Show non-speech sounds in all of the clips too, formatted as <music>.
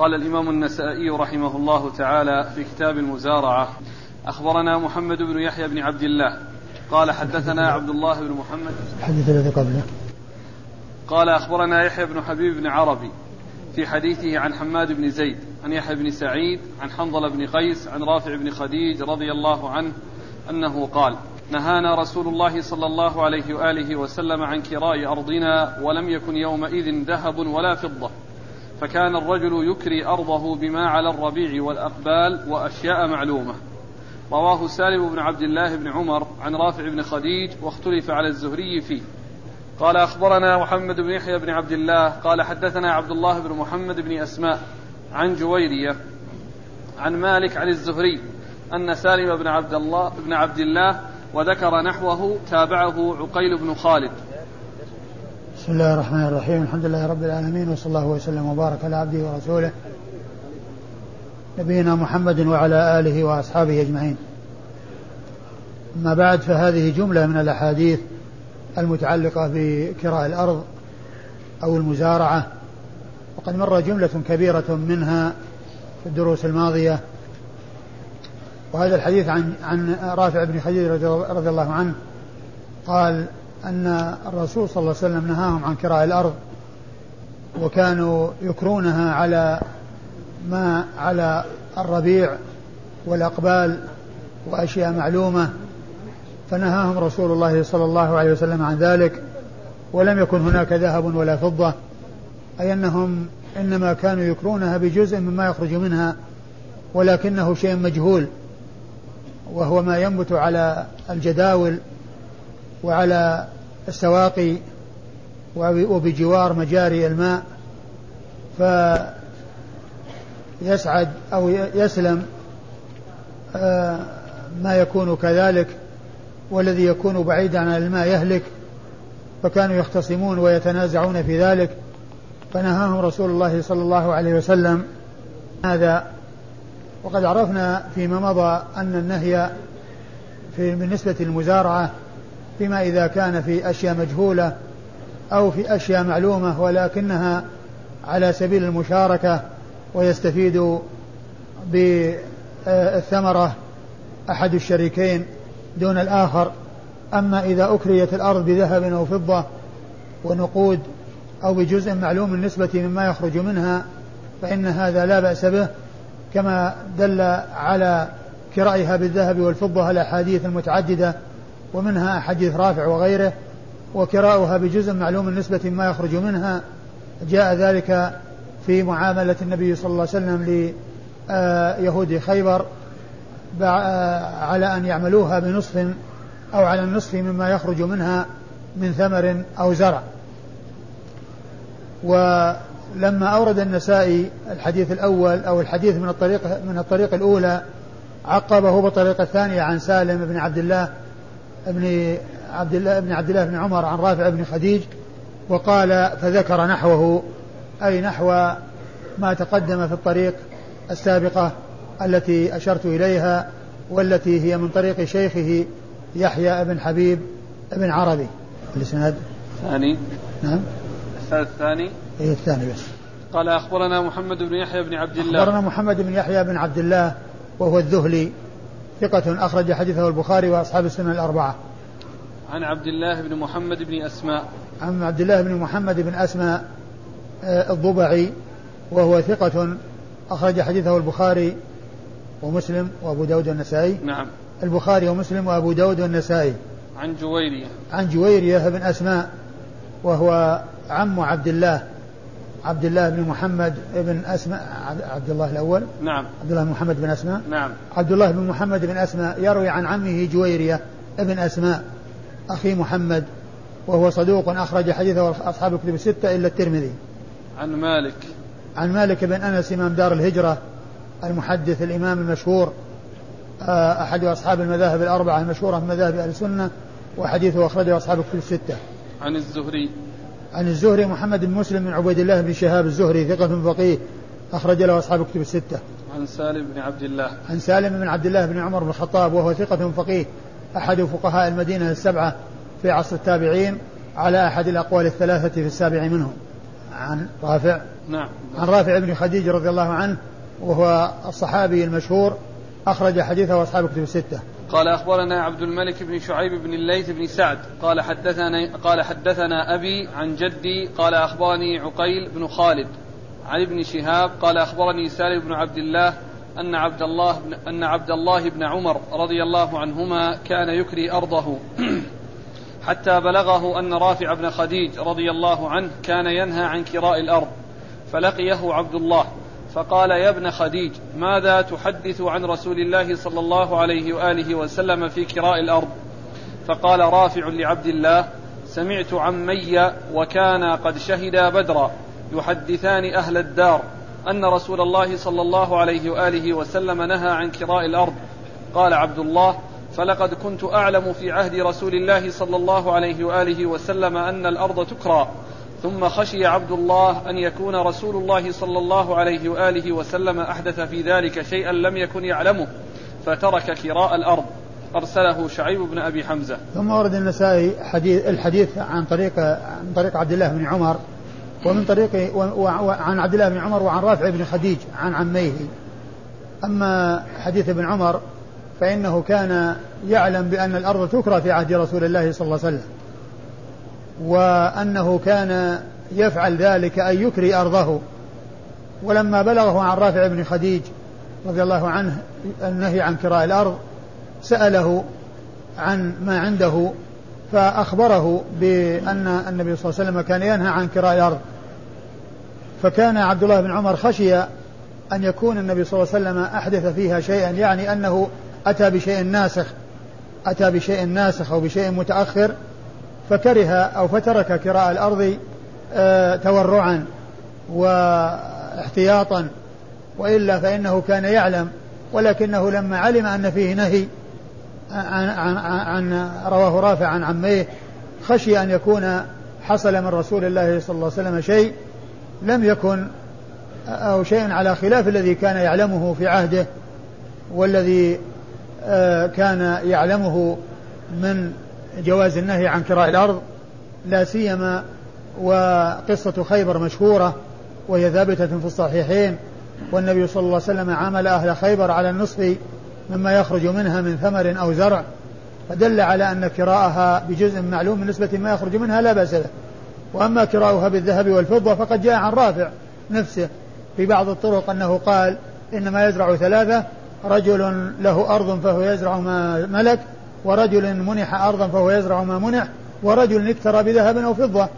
قال الإمام النسائي رحمه الله تعالى في كتاب المزارعة أخبرنا محمد بن يحيى بن عبد الله. قال حدثنا عبد الله بن محمد. الحديث الذي قبله. قال أخبرنا يحيى بن حبيب بن عربي في حديثه عن حماد بن زيد عن يحيى بن سعيد عن حنظلة بن قيس عن رافع بن خديج رضي الله عنه أنه قال نهانا رسول الله صلى الله عليه وآله وسلم عن كراء أرضنا ولم يكن يومئذ ذهب ولا فضة. فكان الرجل يكري أرضه بما على الربيع والأقبال وأشياء معلومة. رواه سالم بن عبد الله بن عمر عن رافع بن خديج واختلف على الزهري فيه. قال أخبرنا محمد بن يحيى بن عبد الله قال حدثنا عبد الله بن محمد بن أسماء عن جويرية عن مالك عن الزهري أن سالم بن عبد الله بن عبد الله وذكر نحوه تابعه عقيل بن خالد. بسم الله الرحمن الرحيم. الحمد لله رب العالمين وصلى الله وسلم وبارك على عبده ورسوله نبينا محمد وعلى آله وأصحابه أجمعين. أما بعد فهذه جملة من الأحاديث المتعلقة بكراء الأرض أو المزارعة وقد مر جملة كبيرة منها في الدروس الماضية وهذا الحديث عن عن رافع بن خديج رضي الله عنه قال أن الرسول صلى الله عليه وسلم نهاهم عن كراء الأرض وكانوا يكرونها على ما على الربيع والأقبال وأشياء معلومة فنهاهم رسول الله صلى الله عليه وسلم عن ذلك ولم يكن هناك ذهب ولا فضة أي أنهم إنما كانوا يكرونها بجزء مما يخرج منها ولكنه شيء مجهول وهو ما ينبت على الجداول وعلى السواقي وبجوار مجاري الماء فيسعد أو يسلم آه، ما يكون كذلك والذي يكون بعيدا عن الماء يهلك فكانوا يختصمون ويتنازعون في ذلك. فنهاهم رسول الله صلى الله عليه وسلم هذا. وقد عرفنا فيما مضى أن النهي في بالنسبة للمزارعة فيما إذا كان في أشياء مجهولة أو في أشياء معلومة ولكنها على سبيل المشاركة ويستفيد بالثمرة أحد الشريكين دون الآخر. أما إذا أكريت الأرض بذهب أو فضة ونقود أو بجزء معلوم النسبة مما يخرج منها فإن هذا لا بأس به كما دل على كرائها بالذهب والفضة الأحاديث المتعددة ومنها أحاديث رافع وغيره وكراؤها بجزء معلوم النسبة مما يخرج منها. جاء ذلك في معاملة النبي صلى الله عليه وسلم ليهود خيبر على أن يعملوها بنصف أو على النصف مما يخرج منها من ثمر أو زرع. ولما أورد النسائي الحديث الأول أو الحديث من الطريق من الطريق الأولى عقبه بالطريقة الثانية عن سالم بن عبد الله بن عبد الله بن عبد الله بن عمر عن رافع بن خديج وقال فذكر نحوه أي نحو ما تقدم في الطريق السابقة التي أشرت إليها والتي هي من طريق شيخه يحيى بن حبيب بن عربي. الإسناد؟ الثاني. نعم. الإسناد الثاني. إيه الثاني بس. قال أخبرنا محمد بن يحيى بن عبد الله. أخبرنا محمد بن يحيى بن عبد الله وهو الذهلي. ثقة أخرج حديثه البخاري وأصحاب السنن الأربعة. عن عبد الله بن محمد بن أسماء. عن عبد الله بن محمد بن أسماء آه، الضبعي وهو ثقة أخرج حديثه البخاري ومسلم وأبو داود والنسائي. نعم. البخاري ومسلم وأبو داود والنسائي. عن جويرية. عن جويرية بن أسماء وهو عم عبد الله عبد الله بن محمد بن أسماء عبد الله الأول. نعم. عبد الله بن محمد بن أسماء. نعم. عبد الله بن محمد بن أسماء يروي عن عمه جويرية بن أسماء أخي محمد وهو صدوق أخرج حديثه أصحاب الكتب الستة إلا الترمذي. عن مالك. عن مالك بن أنس إمام دار الهجرة المحدث الإمام المشهور آه، أحد أصحاب المذاهب الأربعة المشهورة من مذاهب أهل السنة وحديثه أخرجه أصحاب الكتب الستة. عن الزهري. عن الزهري محمد بن مسلم بن عبيد الله بن شهاب الزهري ثقة فقيه أخرج له أصحاب الكتب الستة. عن سالم بن عبد الله. عن سالم بن عبد الله بن عمر بن الخطاب وهو ثقة فقيه أحد فقهاء المدينة السبعة في عصر التابعين على أحد الأقوال الثلاثة في السابع منهم. عن رافع نعم عن رافع بن خديج رضي الله عنه وهو الصحابي المشهور أخرج حديثه أصحاب كتب الستة قال أخبرنا عبد الملك بن شعيب بن الليث بن سعد قال حدثنا قال حدثنا أبي عن جدي قال أخبرني عقيل بن خالد عن ابن شهاب قال أخبرني سالم بن عبد الله أن عبد الله أن عبد الله بن عمر رضي الله عنهما كان يكري أرضه. <clears throat> حتى بلغه أن رافع بن خديج رضي الله عنه كان ينهى عن كراء الأرض. فلقيه عبد الله. فقال يا ابن خديج ماذا تحدث عن رسول الله صلى الله عليه وآله وسلم في كراء الأرض؟ فقال رافع لعبد الله سمعت عمي وكانا قد شهدا بدرا يحدثان أهل الدار أن رسول الله صلى الله عليه وآله وسلم نهى عن كراء الأرض. قال عبد الله فلقد كنت أعلم في عهد رسول الله صلى الله عليه وآله وسلم أن الأرض تكرى ثم خشي عبد الله أن يكون رسول الله صلى الله عليه وآله وسلم أحدث في ذلك شيئا لم يكن يعلمه فترك كراء الأرض. أرسله شعيب بن أبي حمزة. ثم ورد النسائي حديث الحديث عن طريق عن طريق عبد الله بن عمر ومن طريق وعن عبد الله بن عمر وعن رافع بن خديج عن عميه. أما حديث ابن عمر فإنه كان يعلم بأن الأرض تكرى في عهد رسول الله صلى الله عليه وسلم. وأنه كان يفعل ذلك أن يكري أرضه. ولما بلغه عن رافع بن خديج رضي الله عنه النهي عن كراء الأرض سأله عن ما عنده فأخبره بأن النبي صلى الله عليه وسلم كان ينهى عن كراء الأرض. فكان عبد الله بن عمر خشي أن يكون النبي صلى الله عليه وسلم أحدث فيها شيئا يعني أنه أتى بشيء ناسخ أتى بشيء ناسخ أو بشيء متأخر فكره أو فترك كراء الأرض آه، تورعا واحتياطا وإلا فإنه كان يعلم ولكنه لما علم أن فيه نهي عن, عن, عن رواه رافع عن عميه خشي أن يكون حصل من رسول الله صلى الله عليه وسلم شيء لم يكن أو شيء على خلاف الذي كان يعلمه في عهده والذي آه، كان يعلمه من جواز النهي عن كراء الأرض لا سيما وقصة خيبر مشهورة وهي ثابتة في الصحيحين والنبي صلى الله عليه وسلم عامل أهل خيبر على النصف مما يخرج منها من ثمر أو زرع فدل على أن كراءها بجزء معلوم من نسبة ما يخرج منها لا بأس له وأما كراؤها بالذهب والفضة فقد جاء عن رافع نفسه في بعض الطرق أنه قال إنما يزرع ثلاثة رجل له أرض فهو يزرع ما ملك ورجل منح أرضا فهو يزرع ما منح ورجل اكترى بذهب أو فضة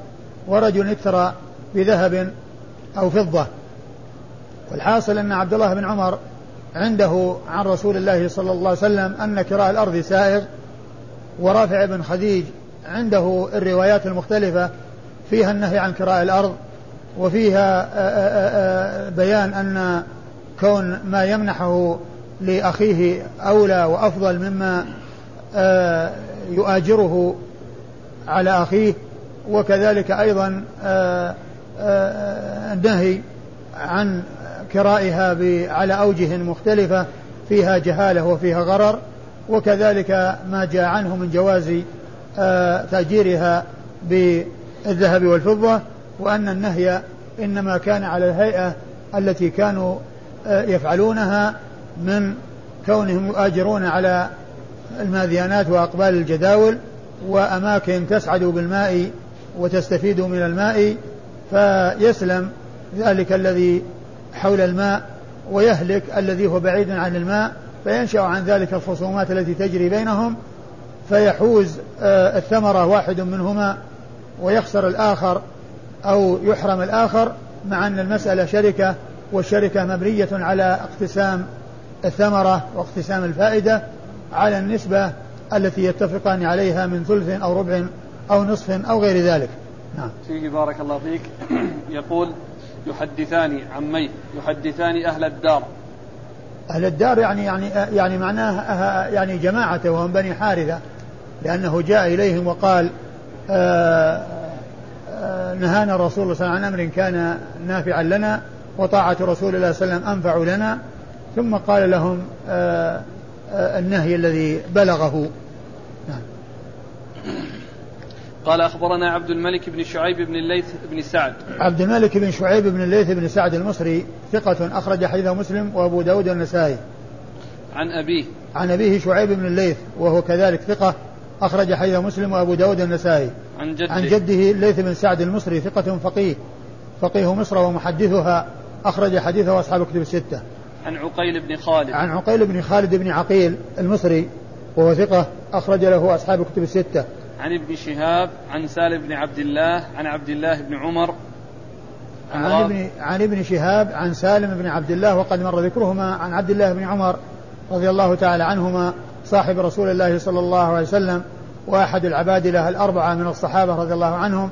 ورجل اكترى بذهب أو فضة. والحاصل أن عبد الله بن عمر عنده عن رسول الله صلى الله عليه وسلم أن كراء الأرض سائغ ورافع بن خديج عنده الروايات المختلفة فيها النهي عن كراء الأرض وفيها بيان أن كون ما يمنحه لأخيه أولى وأفضل مما يؤاجره على أخيه وكذلك أيضا آه، آه، النهي عن كرائها على أوجه مختلفة فيها جهالة وفيها غرر وكذلك ما جاء عنه من جواز تأجيرها بالذهب والفضة وأن النهي إنما كان على الهيئة التي كانوا يفعلونها من كونهم يؤاجرون على الماذيانات وأقبال الجداول وأماكن تسعد بالماء وتستفيد من الماء فيسلم ذلك الذي حول الماء ويهلك الذي هو بعيد عن الماء فينشأ عن ذلك الخصومات التي تجري بينهم فيحوز آه، الثمرة واحد منهما ويخسر الآخر أو يحرم الآخر مع أن المسألة شركة والشركة مبنية على اقتسام الثمرة واقتسام الفائدة. على النسبة التي يتفقان عليها من ثلث أو ربع أو نصف أو غير ذلك. نعم. فيه بارك الله فيك. <clears throat> يقول يحدثان عمي يحدثان أهل الدار. أهل الدار يعني يعني يعني معناه يعني جماعته وهم بني حارثة لأنه جاء إليهم وقال آآ آآ نهانا الرسول صلى الله عليه وسلم عن أمر كان نافعا لنا وطاعة رسول الله صلى الله عليه وسلم أنفع لنا. ثم قال لهم النهي الذي بلغه. نعم. قال أخبرنا عبد الملك بن شعيب بن الليث بن سعد. عبد الملك بن شعيب بن الليث بن سعد المصري ثقة أخرج حديثه مسلم وأبو داود والنسائي. عن أبيه. عن أبيه شعيب بن الليث وهو كذلك ثقة أخرج حديثه مسلم وأبو داود والنسائي. عن جده. عن جده الليث بن سعد المصري ثقة فقيه. فقيه مصر ومحدثها أخرج حديثه أصحاب الكتب الستة. عن عقيل بن خالد. عن عقيل بن خالد بن عقيل المصري وهو ثقة أخرج له أصحاب الكتب الستة. عن ابن شهاب عن سالم بن عبد الله عن عبد الله بن عمر. عن ابن عن ابن شهاب عن سالم بن عبد الله وقد مر ذكرهما عن عبد الله بن عمر رضي الله تعالى عنهما صاحب رسول الله صلى الله عليه وسلم وأحد العبادلة الأربعة من الصحابة رضي الله عنهم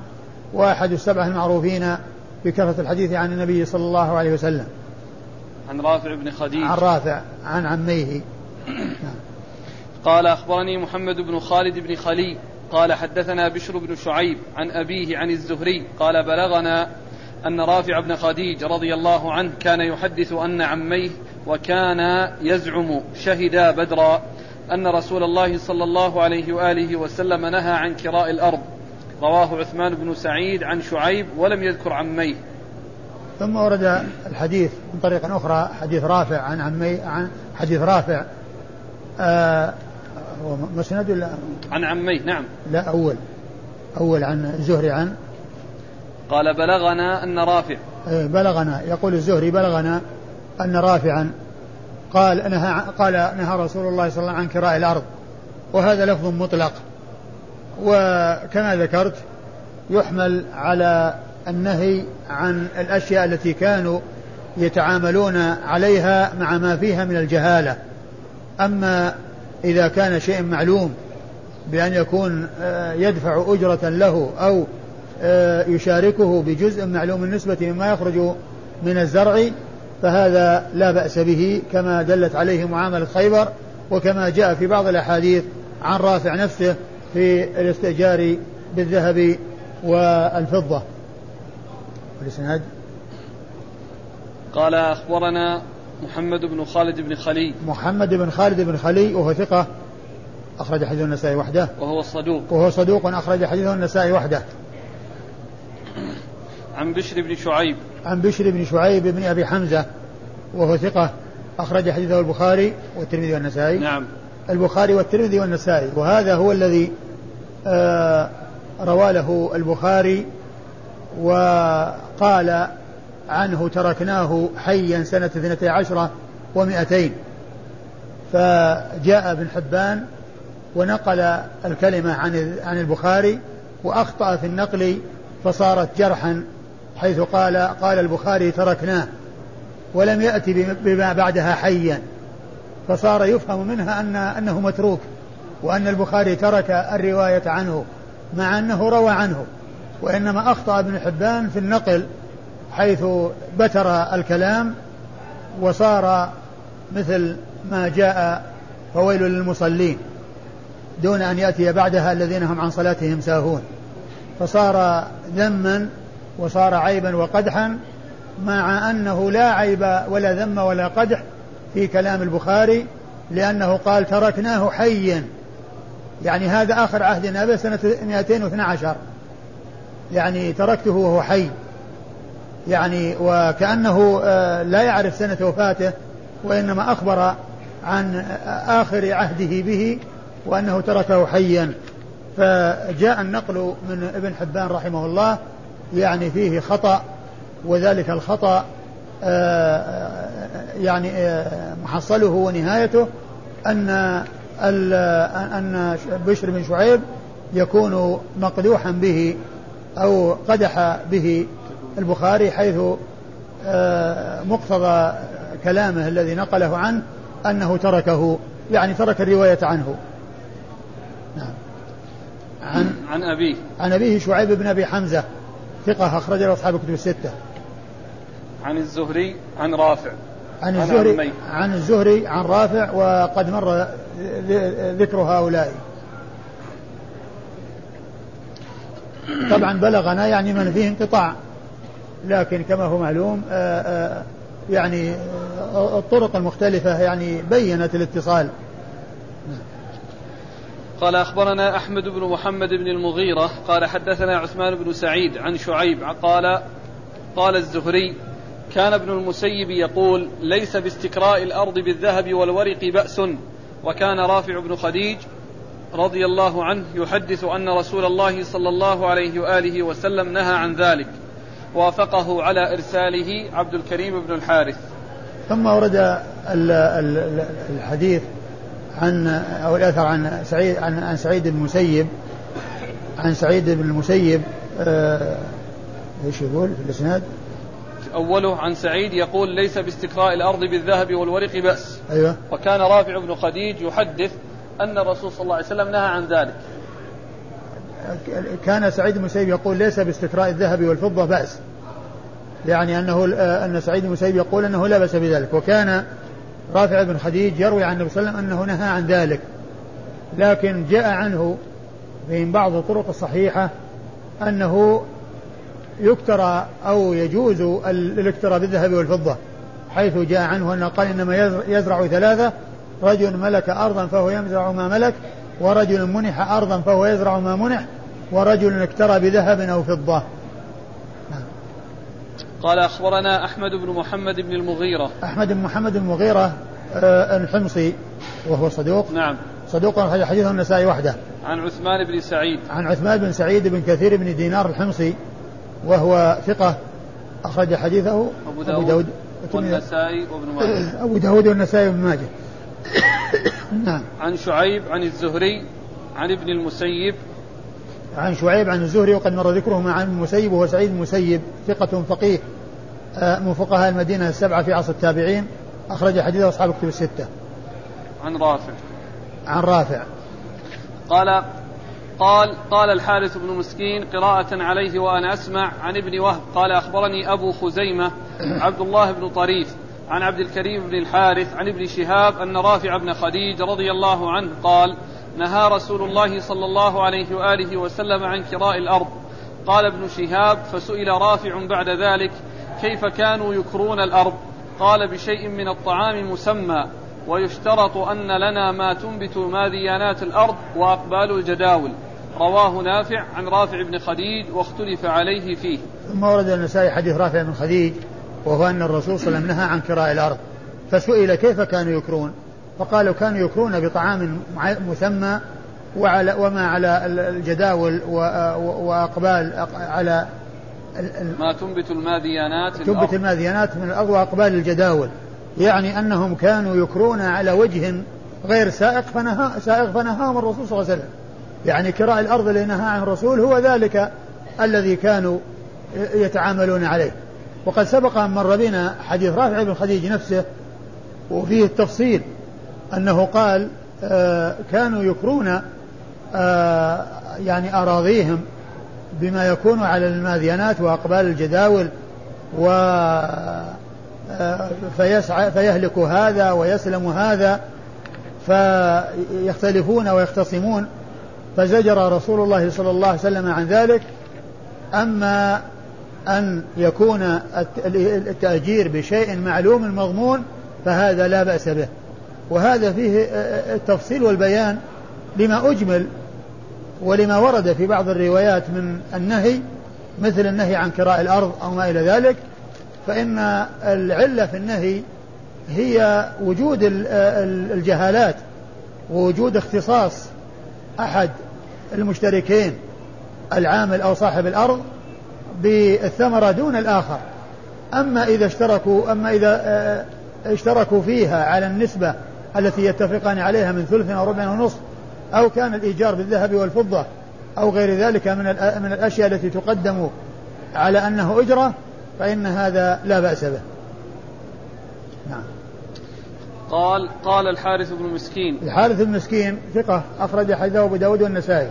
وأحد السبعة المعروفين بكثرة الحديث عن النبي صلى الله عليه وسلم. عن رافع بن خديج. عن رافع عن عميه. قال أخبرني محمد بن خالد بن خلي قال حدثنا بشر بن شعيب عن أبيه عن الزهري قال بلغنا أن رافع بن خديج رضي الله عنه كان يحدث أن عميه وكان يزعم شهدا بدرا أن رسول الله صلى الله عليه وآله وسلم نهى عن كراء الأرض. رواه عثمان بن سعيد عن شعيب ولم يذكر عميه. ثم ورد الحديث من طريق أخرى حديث رافع عن عمي عن حديث رافع. آه مسند ولا؟ عن عميه نعم. لا أول. أول عن الزهري عن؟ قال بلغنا أن رافع. إيه، بلغنا. يقول الزهري بلغنا أن رافعا قال نهى قال نهى رسول الله صلى الله عليه وسلم عن كراء الأرض. وهذا لفظ مطلق. وكما ذكرت يحمل على النهي عن الأشياء التي كانوا يتعاملون عليها مع ما فيها من الجهالة. أما إذا كان شيء معلوم بأن يكون آه، يدفع أجرة له أو آه، يشاركه بجزء معلوم النسبة مما يخرج من الزرع فهذا لا بأس به كما دلت عليه معاملة خيبر وكما جاء في بعض الأحاديث عن رافع نفسه في الاستئجار بالذهب والفضة. والإسناد قال أخبرنا محمد بن خالد بن خلي. محمد بن خالد بن خلي وهو ثقة أخرج حديث النسائي وحده. وهو صدوق. وهو صدوق أخرج حديثه النسائي وحده. عن بشر بن شعيب. عن بشر بن شعيب بن أبي حمزة وهو ثقة أخرج حديثه البخاري والترمذي والنسائي. نعم. البخاري والترمذي والنسائي. وهذا هو الذي آه روى له البخاري وقال عنه تركناه حيا سنة اثنتي عشرة ومئتين. فجاء ابن حبان ونقل الكلمة عن عن البخاري وأخطأ في النقل فصارت جرحا حيث قال قال البخاري تركناه ولم يأتي بما بعدها حيا. فصار يفهم منها أن أنه متروك وأن البخاري ترك الرواية عنه مع أنه روى عنه. وإنما أخطأ ابن حبان في النقل حيث بتر الكلام وصار مثل ما جاء فويل للمصلين دون أن يأتي بعدها الذين هم عن صلاتهم ساهون. فصار ذما وصار عيبا وقدحا مع أنه لا عيب ولا ذم ولا قدح في كلام البخاري لأنه قال تركناه حيا. يعني هذا آخر عهدنا به سنة 212 يعني تركته وهو حي. يعني وكأنه آه، لا يعرف سنة وفاته وإنما أخبر عن آخر عهده به وأنه تركه حيا. فجاء النقل من ابن حبان رحمه الله يعني فيه خطأ وذلك الخطأ آه، يعني آه، محصله ونهايته أن أن بشر بن شعيب يكون مقدوحا به. أو قدح به البخاري حيث آه، مقتضى كلامه الذي نقله عنه أنه تركه يعني ترك الرواية عنه. نعم. عن عن أبيه. عن أبيه شعيب بن أبي حمزة ثقة أخرج له أصحاب الكتب الستة. عن الزهري عن رافع. عن الزهري عن الزهري عن رافع وقد مر ذكر هؤلاء. طبعا بلغنا يعني من فيه انقطاع لكن كما هو معلوم آه، آه، يعني آه، الطرق المختلفة يعني بينت الاتصال. قال أخبرنا أحمد بن محمد بن المغيرة قال حدثنا عثمان بن سعيد عن شعيب قال قال الزهري كان ابن المسيب يقول ليس باستكراء الأرض بالذهب والورق بأس وكان رافع بن خديج رضي الله عنه يحدث أن رسول الله صلى الله عليه وآله وسلم نهى عن ذلك وافقه على إرساله عبد الكريم بن الحارث. ثم ورد الحديث عن أو الأثر عن سعيد عن, عن سعيد بن المسيب عن سعيد بن المسيب آه إيش يقول في الإسناد؟ أوله عن سعيد يقول ليس باستقراء الأرض بالذهب والورق بأس. أيوة. وكان رافع بن خديج يحدث أن الرسول صلى الله عليه وسلم نهى عن ذلك. كان سعيد بن يقول ليس باستقراء الذهب والفضة بأس. يعني أنه أن سعيد بن يقول أنه لا بأس بذلك. وكان رافع بن خديج يروي عن النبي صلى الله عليه وسلم أنه نهى عن ذلك. لكن جاء عنه من بعض الطرق الصحيحة أنه يكترى أو يجوز الاكترى بالذهب والفضة حيث جاء عنه أنه قال إنما يزرع ثلاثة رجل ملك أرضا فهو يزرع ما ملك ورجل منح أرضا فهو يزرع ما منح ورجل اكترى بذهب أو فضة. نعم. قال أخبرنا أحمد بن محمد بن المغيرة. أحمد بن محمد بن المغيرة آه الحمصي وهو صدوق. نعم. صدوق حديثه النسائي وحده. عن عثمان بن سعيد. عن عثمان بن سعيد بن كثير بن دينار الحمصي وهو ثقة أخرج حديثه أبو داود, أبو داود. والنسائي وابن ماجه. أبو داود والنسائي وابن ماجه. نعم عن شعيب عن الزهري عن ابن المسيب عن شعيب عن الزهري وقد مر ذكره مع المسيب وهو سعيد المسيب ثقة فقيه آه، من فقهاء المدينة السبعة في عصر التابعين أخرج حديثه أصحاب الكتب الستة. عن رافع. عن رافع. قال قال قال الحارث بن مسكين قراءة عليه وأنا أسمع عن ابن وهب قال أخبرني أبو خزيمة عبد الله بن طريف عن عبد الكريم بن الحارث عن ابن شهاب أن رافع بن خديج رضي الله عنه قال نهى رسول الله صلى الله عليه وآله وسلم عن كراء الأرض قال ابن شهاب فسئل رافع بعد ذلك كيف كانوا يكرون الأرض؟ قال بشيء من الطعام مسمى ويشترط أن لنا ما تنبت ماديانات الأرض وأقبال الجداول رواه نافع عن رافع بن خديج واختلف عليه فيه. ثم ورد النسائي حديث رافع بن خديج وهو أن الرسول صلى الله عليه وسلم نهى عن كراء الأرض. فسئل كيف كانوا يكرون؟ فقالوا كانوا يكرون بطعام مسمى وعلى وما على الجداول وأقبال على ما تنبت الماديانات تنبت الماديانات من الأرض وأقبال الجداول. يعني أنهم كانوا يكرون على وجه غير سائق فنهى سائق فنهاهم الرسول صلى الله عليه وسلم. يعني كراء الأرض اللي نهى عنه الرسول هو ذلك الذي كانوا يتعاملون عليه. وقد سبق أن مر بنا حديث رافع بن خديج نفسه وفيه التفصيل أنه قال آه كانوا يكرون آه يعني أراضيهم بما يكون على الماذينات وأقبال الجداول و آه فيسعى فيهلك هذا ويسلم هذا فيختلفون ويختصمون. فزجر رسول الله صلى الله عليه وسلم عن ذلك. أما أن يكون التأجير بشيء معلوم المضمون فهذا لا بأس به. وهذا فيه التفصيل والبيان لما أجمل ولما ورد في بعض الروايات من النهي مثل النهي عن كراء الأرض أو ما إلى ذلك فإن العلة في النهي هي وجود الجهالات ووجود اختصاص أحد المشتركين العامل أو صاحب الأرض بالثمرة دون الآخر أما إذا اشتركوا أما إذا آه، اشتركوا فيها على النسبة التي يتفقان عليها من ثلث أو ربع ونصف أو كان الإيجار بالذهب والفضة أو غير ذلك من من الأشياء التي تقدم على أنه أجرة فإن هذا لا بأس به. نعم. قال قال الحارث بن مسكين الحارث بن مسكين ثقة أخرج حديثه أبو داود والنسائي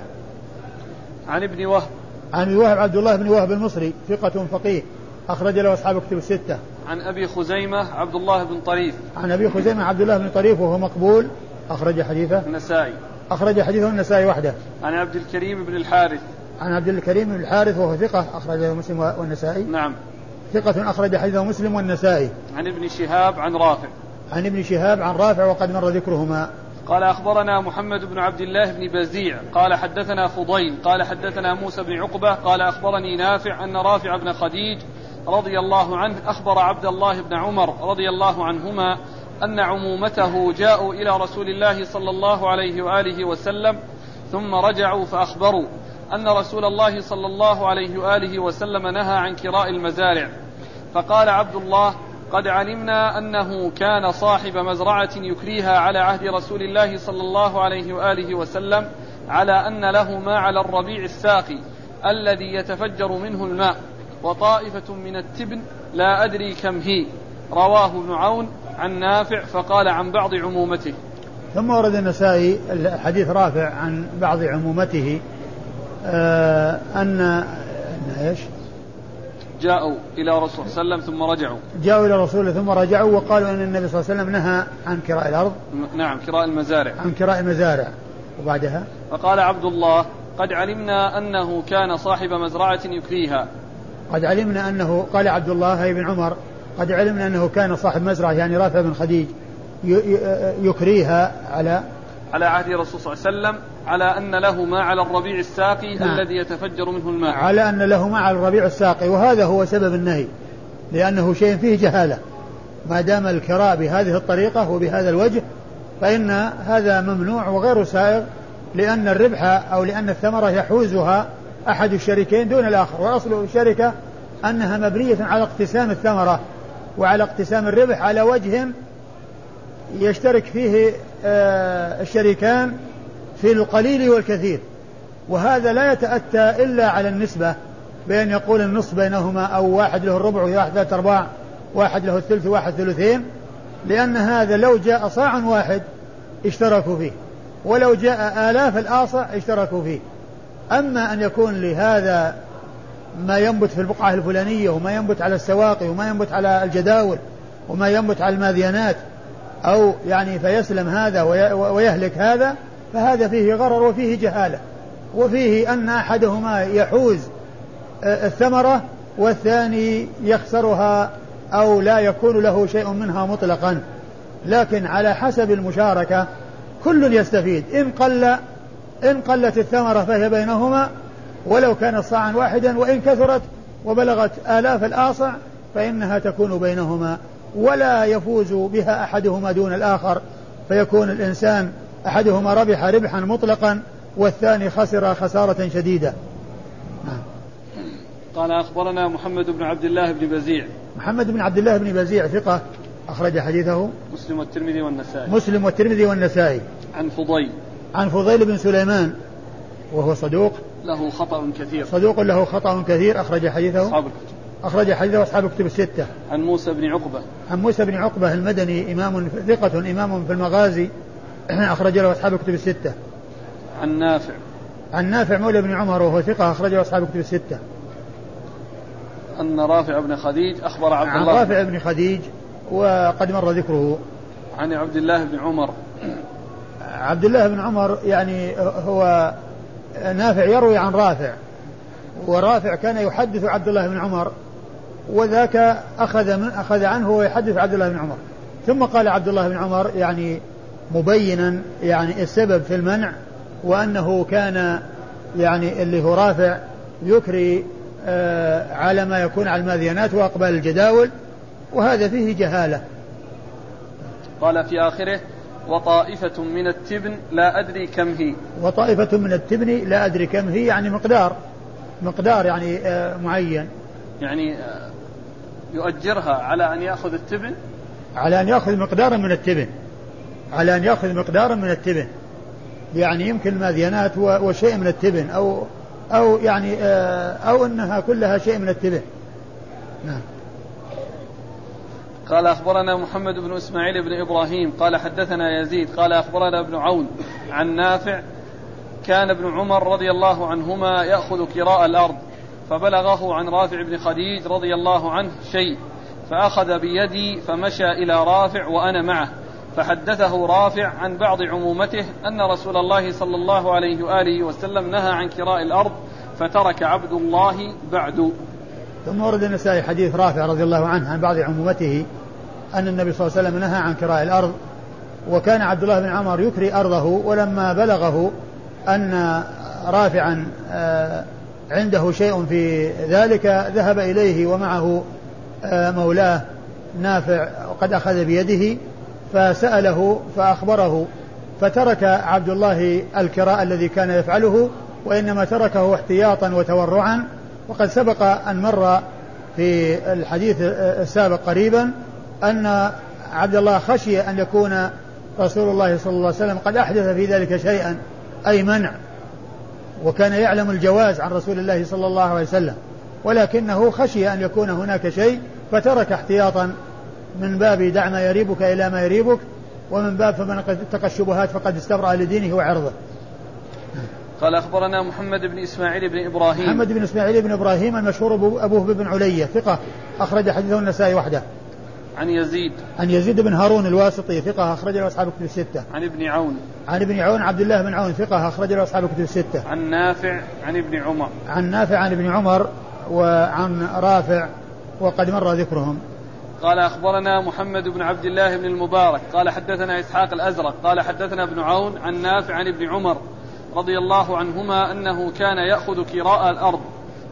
عن ابن وهب عن وهب عبد الله بن وهب المصري ثقة فقيه أخرج له أصحاب كتب الستة. عن أبي خزيمة عبد الله بن طريف. عن أبي خزيمة عبد الله بن طريف وهو مقبول أخرج حديثه. النسائي. أخرج حديثه النسائي وحده. عن عبد الكريم بن الحارث. عن عبد الكريم بن الحارث وهو ثقة أخرجه مسلم والنسائي. نعم. ثقة أخرج حديثه مسلم والنسائي. عن ابن شهاب عن رافع. عن ابن شهاب عن رافع وقد مر ذكرهما. قال أخبرنا محمد بن عبد الله بن بزيع قال حدثنا فضيل قال حدثنا موسى بن عقبة قال أخبرني نافع أن رافع بن خديج رضي الله عنه أخبر عبد الله بن عمر رضي الله عنهما أن عمومته جاءوا إلى رسول الله صلى الله عليه وآله وسلم ثم رجعوا فأخبروا أن رسول الله صلى الله عليه وآله وسلم نهى عن كراء المزارع. فقال عبد الله قد علمنا أنه كان صاحب مزرعة يكريها على عهد رسول الله صلى الله عليه وآله وسلم على أن له ما على الربيع الساقي الذي يتفجر منه الماء وطائفة من التبن لا أدري كم هي رواه ابن عون عن نافع فقال عن بعض عمومته ثم ورد النسائي حديث رافع عن بعض عمومته آه أن إيش؟ جاءوا إلى رسول صلى الله عليه وسلم ثم رجعوا. جاءوا إلى رسول ثم رجعوا وقالوا أن النبي صلى الله عليه وسلم نهى عن كراء الأرض. نعم كراء المزارع. عن كراء المزارع. وبعدها؟ فقال عبد الله قد علمنا أنه كان صاحب مزرعة يكريها. قد علمنا أنه قال عبد الله بن عمر قد علمنا أنه كان صاحب مزرعة يعني رافع بن خديج يكريها على على عهد الرسول صلى الله عليه وسلم. على أن له ما على الربيع الساقي نعم. الذي يتفجر منه الماء. على أن له ما على الربيع الساقي وهذا هو سبب النهي لأنه شيء فيه جهالة. ما دام الكراء بهذه الطريقة وبهذا الوجه فإن هذا ممنوع وغير سائغ لأن الربح أو لأن الثمرة يحوزها أحد الشريكين دون الآخر. وأصل الشركة أنها مبنية على اقتسام الثمرة وعلى اقتسام الربح على وجه يشترك فيه آه، الشريكان في القليل والكثير. وهذا لا يتأتى إلا على النسبة بأن يقول النصف بينهما أو واحد له الربع وواحد ثلاثة أرباع واحد له الثلث وواحد ثلثين لأن هذا لو جاء صاع واحد اشتركوا فيه ولو جاء آلاف الآصع اشتركوا فيه. أما أن يكون لهذا ما ينبت في البقعة الفلانية وما ينبت على السواقي وما ينبت على الجداول وما ينبت على الماذيانات أو يعني فيسلم هذا ويهلك هذا فهذا فيه غرر وفيه جهالة وفيه أن أحدهما يحوز آه، الثمرة والثاني يخسرها أو لا يكون له شيء منها مطلقا. لكن على حسب المشاركة كل يستفيد. إن قل إن قلت الثمرة فهي بينهما ولو كانت صاعا واحدا وإن كثرت وبلغت آلاف الآصع فإنها تكون بينهما. ولا يفوز بها أحدهما دون الآخر فيكون الإنسان أحدهما ربح ربحا مطلقا والثاني خسر خسارة شديدة. نعم. قال أخبرنا محمد بن عبد الله بن بزيع. محمد بن عبد الله بن بزيع ثقة أخرج حديثه مسلم والترمذي والنسائي. مسلم والترمذي والنسائي. عن فضيل. عن فضيل بن سليمان وهو صدوق. له خطأ كثير. صدوق له خطأ كثير أخرج حديثه. أصحاب الكتب. أخرج حديثه أصحاب الكتب الستة. عن موسى بن عقبة. عن موسى بن عقبة المدني إمام ثقة إمام في المغازي. أخرج له أصحاب الكتب الستة. عن نافع. عن نافع مولى بن عمر وهو ثقة أخرجه أصحاب الكتب الستة. أن رافع بن خديج أخبر عبد الله. عن رافع بن خديج وقد مر ذكره. عن عبد الله بن عمر. عبد الله بن عمر يعني هو نافع يروي عن رافع. ورافع كان يحدث عبد الله بن عمر وذاك أخذ من أخذ عنه ويحدث عبد الله بن عمر. ثم قال عبد الله بن عمر يعني مبينا يعني السبب في المنع وأنه كان يعني اللي هو رافع يكري آه على ما يكون على الماذيانات وأقبال الجداول وهذا فيه جهالة. قال في آخره وطائفة من التبن لا أدري كم هي. وطائفة من التبن لا أدري كم هي يعني مقدار مقدار يعني آه معين. يعني آه يؤجرها على أن يأخذ التبن؟ على أن يأخذ مقدارا من التبن. على أن يأخذ مقدارا من التبن. يعني يمكن الماذينات وشيء من التبن أو أو يعني آه، أو أنها كلها شيء من التبن. نعم. قال أخبرنا محمد بن إسماعيل بن إبراهيم قال حدثنا يزيد قال أخبرنا ابن عون عن نافع كان ابن عمر رضي الله عنهما يأخذ كراء الأرض فبلغه عن رافع بن خديج رضي الله عنه شيء فأخذ بيدي فمشى إلى رافع وأنا معه. فحدثه رافع عن بعض عمومته أن رسول الله صلى الله عليه وآله وسلم نهى عن كراء الأرض فترك عبد الله بعد. ثم ورد النسائي حديث رافع رضي الله عنه عن بعض عمومته أن النبي صلى الله عليه وسلم نهى عن كراء الأرض وكان عبد الله بن عمر يكري أرضه ولما بلغه أن رافعا آه، عنده شيء في ذلك ذهب إليه ومعه آه، مولاه نافع وقد أخذ بيده فسأله فأخبره فترك عبد الله الكراء الذي كان يفعله وإنما تركه احتياطا وتورعا. وقد سبق أن مر في الحديث السابق قريبا أن عبد الله خشي أن يكون رسول الله صلى الله عليه وسلم قد أحدث في ذلك شيئا أي منع. وكان يعلم الجواز عن رسول الله صلى الله عليه وسلم ولكنه خشي أن يكون هناك شيء فترك احتياطا من باب دع ما يريبك إلى ما يريبك ومن باب فمن اتقى الشبهات فقد استبرأ لدينه وعرضه قال أخبرنا محمد بن إسماعيل بن إبراهيم محمد بن إسماعيل بن إبراهيم المشهور أبوه بن علية ثقة أخرج حديثه النسائي وحده عن يزيد عن يزيد بن هارون الواسطي ثقة أخرج له أصحاب كتب الستة. عن ابن عون. عن ابن عون عبد الله بن عون ثقة أخرج له أصحاب كتب الستة. عن نافع عن ابن عمر. عن نافع عن ابن عمر وعن رافع وقد مر ذكرهم. قال أخبرنا محمد بن عبد الله بن المبارك قال حدثنا إسحاق الأزرق قال حدثنا ابن عون عن نافع عن ابن عمر رضي الله عنهما أنه كان يأخذ كراء الأرض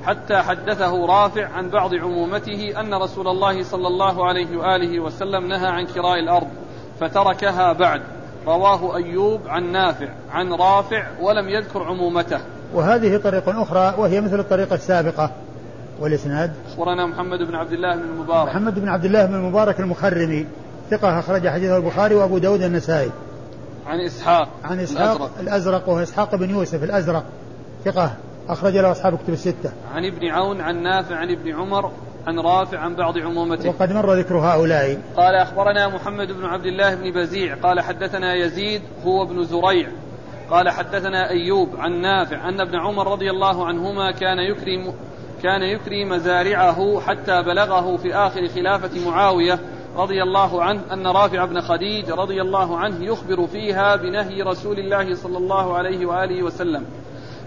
حتى حدثه رافع عن بعض عمومته أن رسول الله صلى الله عليه وآله وسلم نهى عن كراء الأرض فتركها بعد. رواه أيوب عن نافع عن رافع ولم يذكر عمومته. وهذه طريق أخرى وهي مثل الطريقة السابقة. والإسناد؟ أخبرنا محمد بن عبد الله بن المبارك. محمد بن عبد الله بن المبارك المخرمي ثقة أخرج حديثه البخاري وأبو داود النسائي. عن إسحاق عن إسحاق الأزرق, الأزرق وهو إسحاق بن يوسف الأزرق. ثقة أخرج له أصحاب كتب الستة. عن ابن عون عن نافع عن ابن عمر عن رافع عن بعض عمومته. وقد مر ذكر هؤلاء. قال أخبرنا محمد بن عبد الله بن بزيع. قال حدثنا يزيد هو ابن زريع. قال حدثنا أيوب عن نافع أن ابن عمر رضي الله عنهما كان يكرم كان يكري مزارعه حتى بلغه في آخر خلافة معاوية رضي الله عنه أن رافع بن خديج رضي الله عنه يخبر فيها بنهي رسول الله صلى الله عليه وآله وسلم.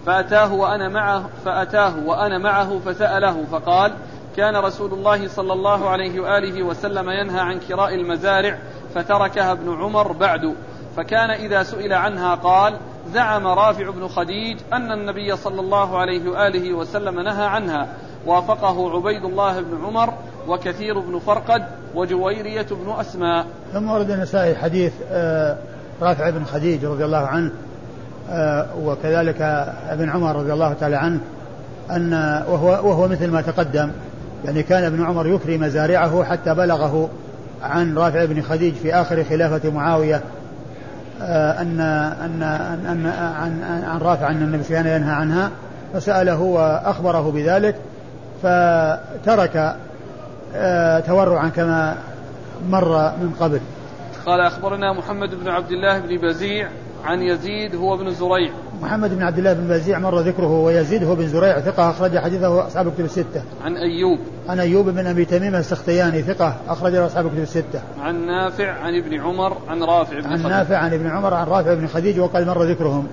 فأتاه وأنا معه فأتاه وأنا معه فسأله فقال كان رسول الله صلى الله عليه وآله وسلم ينهى عن كراء المزارع فتركها ابن عمر بعد. فكان إذا سئل عنها قال زعم رافع بن خديج أن النبي صلى الله عليه وآله وسلم نهى عنها. وافقه عبيد الله بن عمر وكثير بن فرقد وجويرية بن أسماء. ثم ورد النسائي حديث آه، رافع بن خديج رضي الله عنه آه، وكذلك ابن عمر رضي الله تعالى عنه أن وهو, وهو مثل ما تقدم يعني كان ابن عمر يكري مزارعه حتى بلغه عن رافع بن خديج في آخر خلافة معاوية أن أن أن عن عن رافع أن النبي كان ينهى عنها فسأله وأخبره بذلك فترك آه، تورعا كما مر من قبل. قال أخبرنا محمد بن عبد الله بن بزيع عن يزيد هو بن زريع محمد بن عبد الله بن بزيع مر ذكره ويزيد هو بن زريع ثقة أخرج حديثه أصحاب الكتب الستة. عن أيوب عن أيوب بن أبي تميم السختياني ثقة أخرج له أصحاب الكتب الستة. عن نافع عن ابن عمر عن رافع بن عن خديج. نافع عن ابن عمر عن رافع بن خديج وقد مر ذكرهم.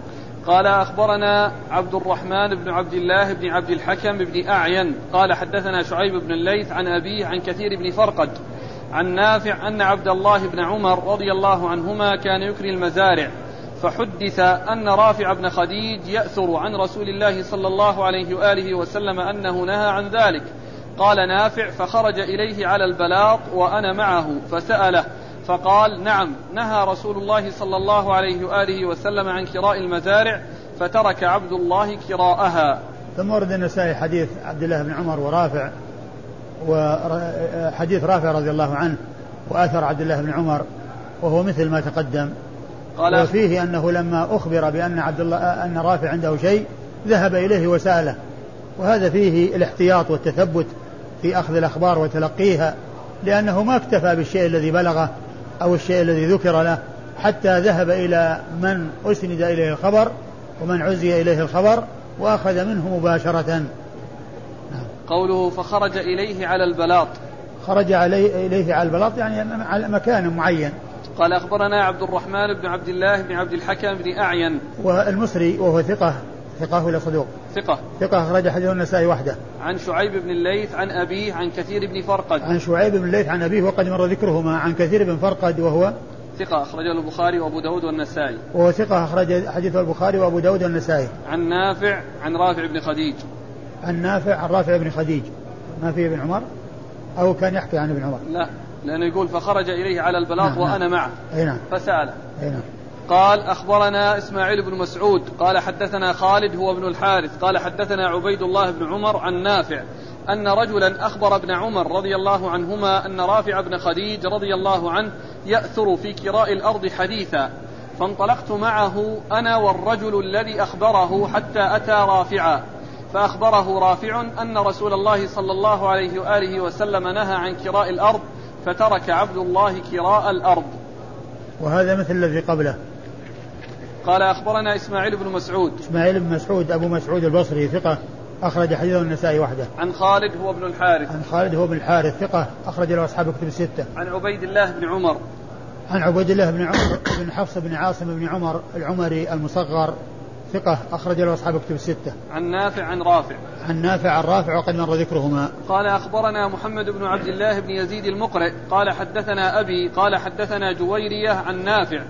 قال أخبرنا عبد الرحمن بن عبد الله بن عبد الحكم بن أعين قال حدثنا شعيب بن الليث عن أبيه عن كثير بن فرقد عن نافع أن عبد الله بن عمر رضي الله عنهما كان يكري المزارع فحدث أن رافع بن خديج يأثر عن رسول الله صلى الله عليه وآله وسلم أنه نهى عن ذلك. قال نافع فخرج إليه على البلاط وأنا معه فسأله فقال نعم نهى رسول الله صلى الله عليه وآله وسلم عن كراء المزارع فترك عبد الله كراءها. ثم ورد النسائي حديث عبد الله بن عمر ورافع وحديث رافع رضي الله عنه وآثر عبد الله بن عمر وهو مثل ما تقدم. قال وفيه أنه لما أخبر بأن عبد الله أن رافع عنده شيء ذهب إليه وسأله. وهذا فيه الاحتياط والتثبت في أخذ الأخبار وتلقيها لأنه ما اكتفى بالشيء الذي بلغه أو الشيء الذي ذكر له حتى ذهب إلى من أسند إليه الخبر ومن عزي إليه الخبر وأخذ منه مباشرة. قوله فخرج إليه على البلاط. خرج عليه إليه على البلاط يعني على مكان معين. قال أخبرنا عبد الرحمن بن عبد الله بن عبد الحكم بن أعين. والمصري وهو ثقة ثقة ولا صدوق؟ ثقة. ثقة أخرج حديث النسائي وحده. عن شعيب بن الليث عن أبيه عن كثير بن فرقد. عن شعيب بن الليث عن أبيه وقد مر ذكرهما. عن كثير بن فرقد وهو ثقة أخرجه البخاري وأبو داود والنسائي. وهو ثقة أخرج حديثه البخاري وأبو داود والنسائي. عن نافع عن رافع بن خديج. عن نافع عن رافع بن خديج. ما في ابن عمر؟ أو كان يحكي عن ابن عمر. لا. لأنه يقول فخرج إليه على البلاط نعم وأنا نعم. معه. أي نعم. فسأله. نعم. قال أخبرنا إسماعيل بن مسعود قال حدثنا خالد هو ابن الحارث قال حدثنا عبيد الله بن عمر عن نافع أن رجلا أخبر ابن عمر رضي الله عنهما أن رافع بن خديج رضي الله عنه يأثر في كراء الأرض حديثا فانطلقت معه أنا والرجل الذي أخبره حتى أتى رافعا. فأخبره رافع أن رسول الله صلى الله عليه وآله وسلم نهى عن كراء الأرض فترك عبد الله كراء الأرض. وهذا مثل الذي قبله. قال أخبرنا إسماعيل بن مسعود. إسماعيل بن مسعود أبو مسعود البصري ثقة أخرج حديثه النسائي وحده. عن خالد هو ابن الحارث. عن خالد هو بن الحارث ثقة أخرج له أصحاب كتب الستة. عن عبيد الله بن عمر. عن عبيد الله بن عمر بن حفص بن عاصم بن عمر العمري المصغر. ثقة أخرج له أصحاب كتب الستة. عن نافع عن رافع. عن نافع عن رافع وقد مر ذكرهما. قال أخبرنا محمد بن عبد الله بن يزيد المقرئ قال حدثنا أبي قال حدثنا جويرية عن نافع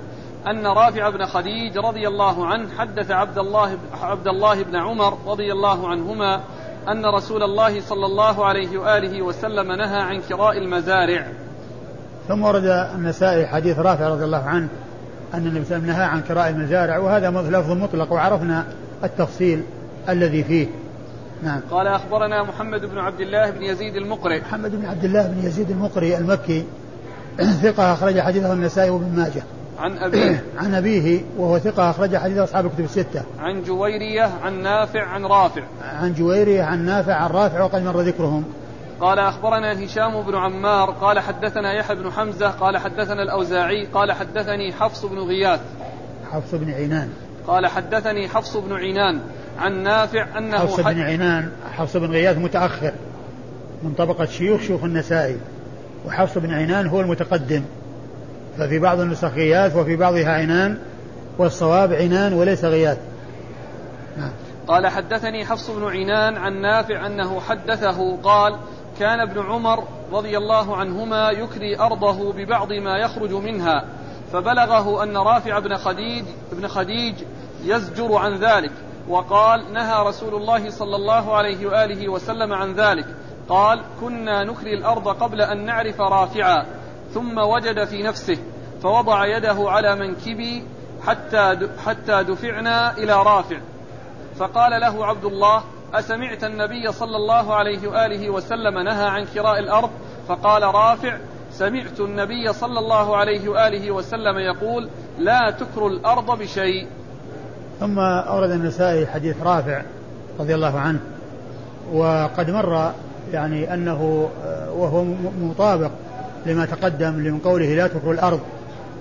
أن رافع بن خديج رضي الله عنه حدث عبد الله عبد الله بن عمر رضي الله عنهما أن رسول الله صلى الله عليه وآله وسلم نهى عن كراء المزارع. ثم ورد النسائي حديث رافع رضي الله عنه أن النبي صلى الله عليه وسلم نهى عن كراء المزارع وهذا لفظ مطلق وعرفنا التفصيل الذي فيه. نعم. قال أخبرنا محمد بن عبد الله بن يزيد المقرئ محمد بن عبد الله بن يزيد المقري المكي <clears throat> ثقة أخرج حديثه النسائي وابن ماجه. عن أبيه. <clears throat> عن أبيه وهو ثقة أخرج حديث أصحاب الكتب الستة. عن جويرية عن نافع عن رافع. عن جويرية عن نافع عن رافع وقد مر ذكرهم. قال أخبرنا هشام بن عمار قال حدثنا يحيى بن حمزة قال حدثنا الأوزاعي قال حدثني حفص بن غياث حفص بن عينان قال حدثني حفص بن عنان عن نافع أنه حفص بن عينان حفص بن غياث متأخر من طبقة شيوخ شيوخ النسائي وحفص بن عينان هو المتقدم. ففي بعض النسخ غياث وفي بعضها عنان والصواب عنان وليس غياث. نعم. قال حدثني حفص بن عنان عن نافع أنه حدثه قال كان ابن عمر رضي الله عنهما يكري أرضه ببعض ما يخرج منها فبلغه أن رافع بن خديج بن خديج يزجر عن ذلك وقال نهى رسول الله صلى الله عليه وآله وسلم عن ذلك قال كنا نكري الأرض قبل أن نعرف رافعا ثم وجد في نفسه فوضع يده على منكبي حتى حتى دفعنا إلى رافع فقال له عبد الله أسمعت النبي صلى الله عليه وآله وسلم نهى عن كراء الأرض؟ فقال رافع سمعت النبي صلى الله عليه وآله وسلم يقول لا تكر الأرض بشيء. ثم أورد النسائي حديث رافع رضي الله عنه وقد مر يعني أنه آه، وهو مطابق لما تقدم من قوله لا تكر الأرض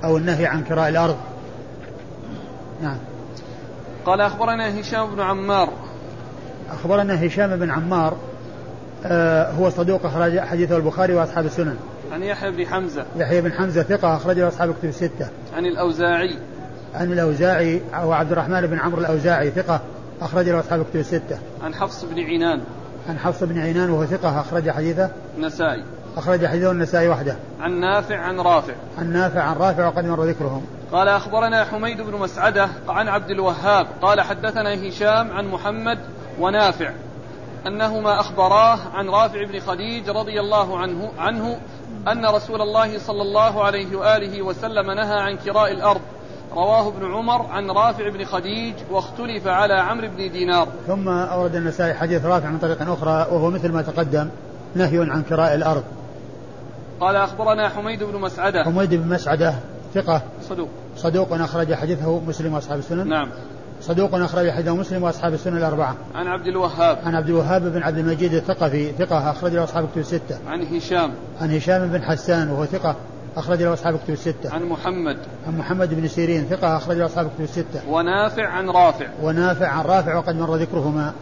أو النهي عن كراء الأرض. نعم. قال أخبرنا هشام بن عمار أخبرنا هشام بن عمار آه، هو صدوق أخرج حديثه البخاري وأصحاب السنن. عن يحيى بن حمزة. يحيى بن حمزة ثقة أخرجه أصحاب الكتب الستة. عن الأوزاعي. عن الأوزاعي أو عبد الرحمن بن عمرو الأوزاعي ثقة أخرج له أصحاب الكتب الستة. عن حفص بن عنان عن حفص بن عينان وهو ثقة أخرج حديثه. نسائي أخرج حديثه النسائي وحده. عن نافع عن رافع. عن نافع عن رافع وقد مر ذكرهم. قال أخبرنا حميد بن مسعدة عن عبد الوهاب. قال حدثنا هشام عن محمد ونافع. أنهما أخبراه عن رافع بن خديج رضي الله عنه عنه أن رسول الله صلى الله عليه وآله وسلم نهى عن كراء الأرض. رواه ابن عمر عن رافع بن خديج واختلف على عمرو بن دينار. ثم أورد النسائي حديث رافع من طريق أخرى وهو مثل ما تقدم نهي عن كراء الأرض. قال أخبرنا حميد بن مسعدة. حميد بن مسعدة ثقة. صدوق. صدوق أخرج حديثه مسلم وأصحاب السنن. نعم. صدوق أخرج حديثه مسلم وأصحاب السنن الأربعة. عن عبد الوهاب. عن عبد الوهاب بن عبد المجيد الثقفي ثقة أخرج له أصحاب الكتب الستة. عن هشام. عن هشام بن حسان وهو ثقة أخرج له أصحاب الكتب الستة. عن محمد. عن محمد بن سيرين ثقة أخرج له أصحاب الكتب الستة. ونافع عن رافع. ونافع عن رافع وقد مر ذكرهما.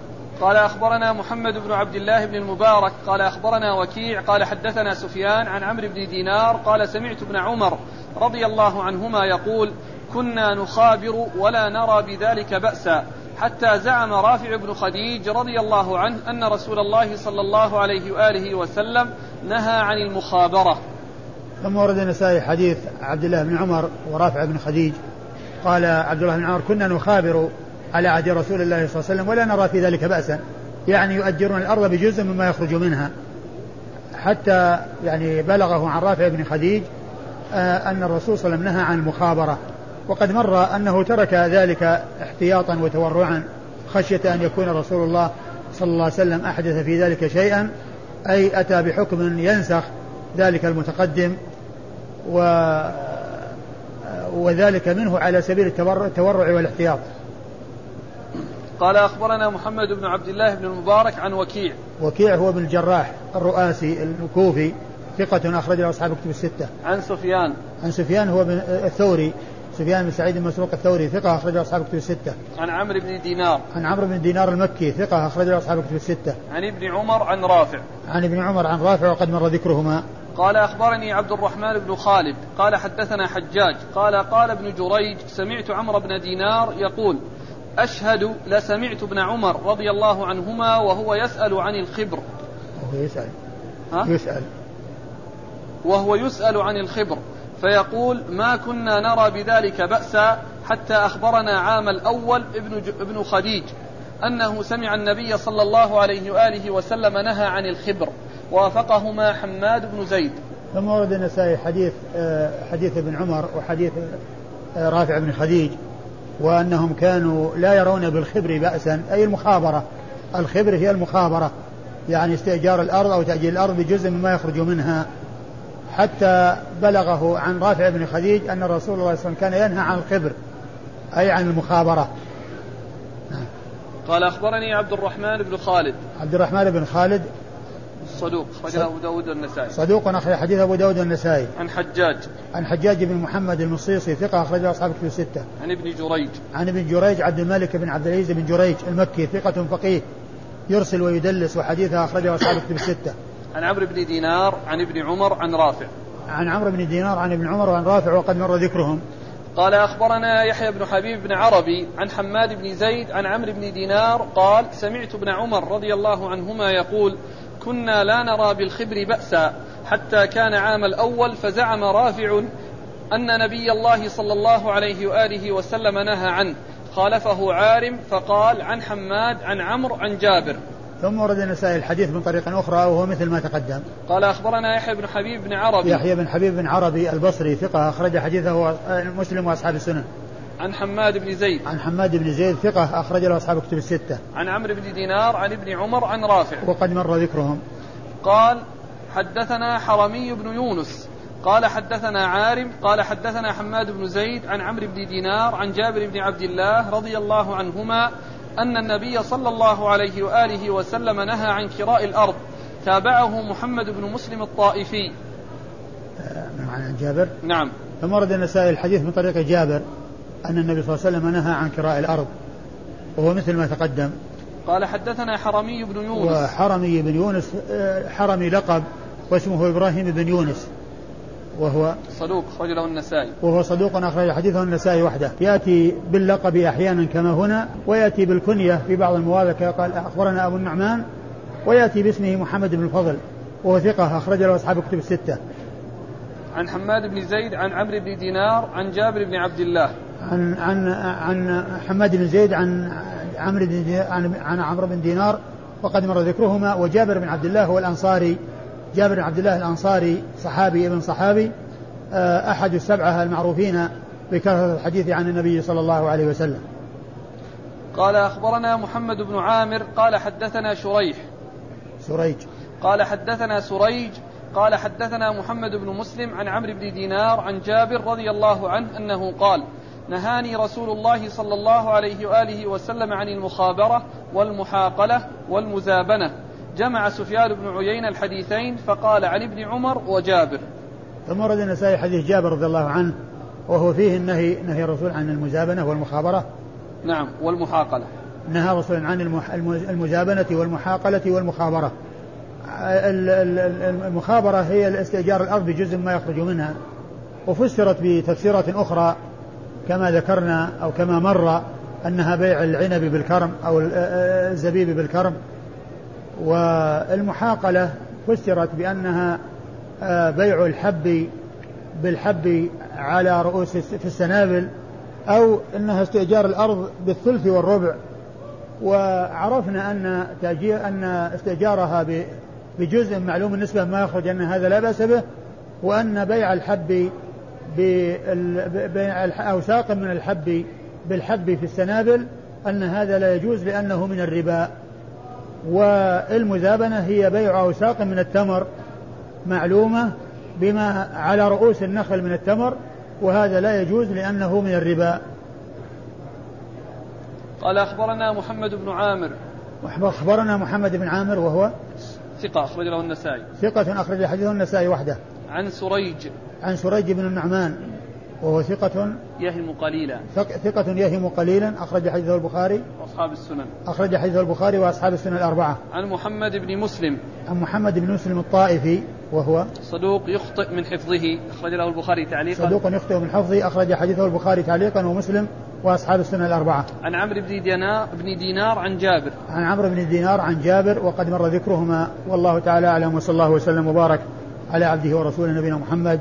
قال أخبرنا محمد بن عبد الله بن المبارك قال أخبرنا وكيع قال حدثنا سفيان عن عمرو بن دينار قال سمعت ابن عمر رضي الله عنهما يقول كنا نخابر ولا نرى بذلك بأسا. حتى زعم رافع بن خديج رضي الله عنه أن رسول الله صلى الله عليه وآله وسلم نهى عن المخابرة. ثم ورد النسائي حديث عبد الله بن عمر ورافع بن خديج. قال عبد الله بن عمر كنا نخابر على عهد رسول الله صلى الله عليه وسلم ولا نرى في ذلك بأسا. يعني يؤجرون الأرض بجزء مما يخرج منها. حتى يعني بلغه عن رافع بن خديج آه، أن الرسول صلى الله عليه وسلم نهى عن المخابرة. وقد مر أنه ترك ذلك احتياطا وتورعا خشية أن يكون رسول الله صلى الله عليه وسلم أحدث في ذلك شيئا أي أتى بحكم ينسخ ذلك المتقدم و وذلك منه على سبيل التورع والاحتياط قال أخبرنا محمد بن عبد الله بن المبارك عن وكيع وكيع هو ابن الجراح الرؤاسي الكوفي ثقة أخرج له أصحاب كتب الستة. عن سفيان. عن سفيان هو بن الثوري سفيان بن سعيد المسروق الثوري ثقة أخرج له أصحاب كتب الستة. عن عمرو بن دينار. عن عمرو بن دينار المكي ثقة أخرج له أصحاب كتب الستة. عن ابن عمر عن رافع. عن ابن عمر عن رافع وقد مر ذكرهما. قال أخبرني عبد الرحمن بن خالد قال حدثنا حجاج قال قال ابن جريج سمعت عمرو بن دينار يقول أشهد لسمعت ابن عمر رضي الله عنهما وهو يسأل عن الخبر وهو يسأل ها؟ يسأل وهو يسأل عن الخبر فيقول ما كنا نرى بذلك بأسا حتى أخبرنا عام الأول ابن, ابن خديج أنه سمع النبي صلى الله عليه وآله وسلم نهى عن الخبر وافقهما حماد بن زيد. ثم ورد النسائي حديث آه، حديث ابن عمر وحديث آه، رافع بن خديج وأنهم كانوا لا يرون بالخبر بأسا أي المخابرة. الخبر هي المخابرة يعني استئجار الأرض أو تأجيل الأرض بجزء مما يخرج منها. حتى بلغه عن رافع بن خديج أن الرسول صلى الله عليه وسلم كان ينهى عن الخبر أي عن المخابرة. قال أخبرني عبد الرحمن بن خالد. عبد الرحمن بن خالد. صدوق أخرجه أبو داود والنسائي. صدوق أخرج حديث أبو داود والنسائي. عن حجاج. عن حجاج بن محمد المصيصي ثقة أخرجه أصحاب الكتب الستة. عن ابن جريج. عن ابن جريج عبد الملك بن عبد العزيز بن جريج المكي ثقة فقيه يرسل ويدلس وحديثه أخرجه أصحاب الكتب الستة. عن عمرو بن دينار عن ابن عمر عن رافع. عن عمرو بن دينار عن ابن عمر وعن رافع وقد مر ذكرهم. قال أخبرنا يحيى بن حبيب بن عربي عن حماد بن زيد عن عمرو بن دينار قال سمعت ابن عمر رضي الله عنهما يقول كنا لا نرى بالخبر بأسا حتى كان عام الأول فزعم رافع أن نبي الله صلى الله عليه وآله وسلم نهى عنه. خالفه عارم فقال عن حماد عن عمرو عن جابر. ثم ورد النسائي الحديث من طريق أخرى وهو مثل ما تقدم. قال أخبرنا يحيى بن حبيب بن عربي. يحيى بن حبيب بن عربي البصري ثقة أخرج حديثه مسلم وأصحاب السنن. عن حماد بن زيد. عن حماد بن زيد ثقة أخرج له أصحاب كتب الستة. عن عمرو بن دينار عن ابن عمر عن رافع. وقد مر ذكرهم. قال حدثنا حرمي بن يونس. قال حدثنا عارم. قال حدثنا حماد بن زيد عن عمرو بن دينار عن جابر بن عبد الله رضي الله عنهما أن النبي صلى الله عليه وآله وسلم نهى عن كراء الأرض. تابعه محمد بن مسلم الطائفي. عن جابر؟ نعم. ثم ورد النسائي الحديث من طريق جابر أن النبي صلى الله عليه وسلم نهى عن كراء الأرض وهو مثل ما تقدم. قال حدثنا حرمي بن يونس. وحرمي بن يونس آه، حرمي لقب واسمه إبراهيم بن يونس. وهو صدوق أخرج له النسائي. وهو صدوق أخرج حديثه النسائي وحده. يأتي باللقب أحيانا كما هنا ويأتي بالكنية في بعض المواضع قال أخبرنا أبو النعمان ويأتي باسمه محمد بن الفضل وهو ثقة أخرج له أصحاب الكتب الستة. عن حماد بن زيد عن عمرو بن دينار عن جابر بن عبد الله. عن عن عن حماد بن زيد عن عمرو بن عن, عن عمرو بن دينار وقد مر ذكرهما وجابر بن عبد الله هو الانصاري جابر بن عبد الله الأنصاري صحابي ابن صحابي آه، أحد السبعة المعروفين بكثرة الحديث عن النبي صلى الله عليه وسلم. قال أخبرنا محمد بن عامر قال حدثنا شريح سريج قال حدثنا سريج قال حدثنا محمد بن مسلم عن عمرو بن دينار عن جابر رضي الله عنه أنه قال نهاني رسول الله صلى الله عليه وآله وسلم عن المخابرة والمحاقلة والمزابنة جمع سفيان بن عيينة الحديثين فقال عن ابن عمر وجابر. ثم ورد النسائي حديث جابر رضي الله عنه وهو فيه النهي نهي الرسول عن المزابنه والمخابرة. نعم والمحاقلة. نهى الرسول عن المزابنه والمحاقلة والمخابرة. المخابرة هي الاستئجار الأرض بجزء ما يخرج منها وفسرت بتفسيرات أخرى كما ذكرنا أو كما مر أنها بيع العنب بالكرم أو الزبيب بالكرم والمحاقلة فسرت بأنها آه، بيع الحب بالحب على رؤوس في السنابل أو أنها استئجار الأرض بالثلث والربع. وعرفنا أن تأجير أن استئجارها بجزء معلوم النسبة ما يخرج أن هذا لا بأس به وأن بيع الحب أو ساق من الحب بالحب في السنابل أن هذا لا يجوز لأنه من الربا. والمزابنة هي بيع أوساق من التمر معلومة بما على رؤوس النخل من التمر وهذا لا يجوز لأنه من الربا. قال أخبرنا محمد بن عامر. أخبرنا محمد بن عامر وهو ثقة أخرج له النسائي. ثقة أخرج حديثه النسائي وحده. عن سريج. عن سريج بن النعمان. وهو ثقة يهم قليلا. ثقة يهم قليلا أخرج حديثه البخاري. وأصحاب السنن. أخرج حديثه البخاري وأصحاب السنن الأربعة. عن محمد بن مسلم. عن محمد بن مسلم الطائفي وهو صدوق يخطئ من حفظه أخرج له البخاري تعليقا. صدوق يخطئ من حفظه أخرج حديثه البخاري تعليقا ومسلم وأصحاب السنن الأربعة. عن عمرو بن دينار بن دينار عن جابر. عن عمرو بن دينار عن جابر وقد مر ذكرهما. والله تعالى أعلم وصلى الله وسلم وبارك على عبده ورسوله نبينا محمد.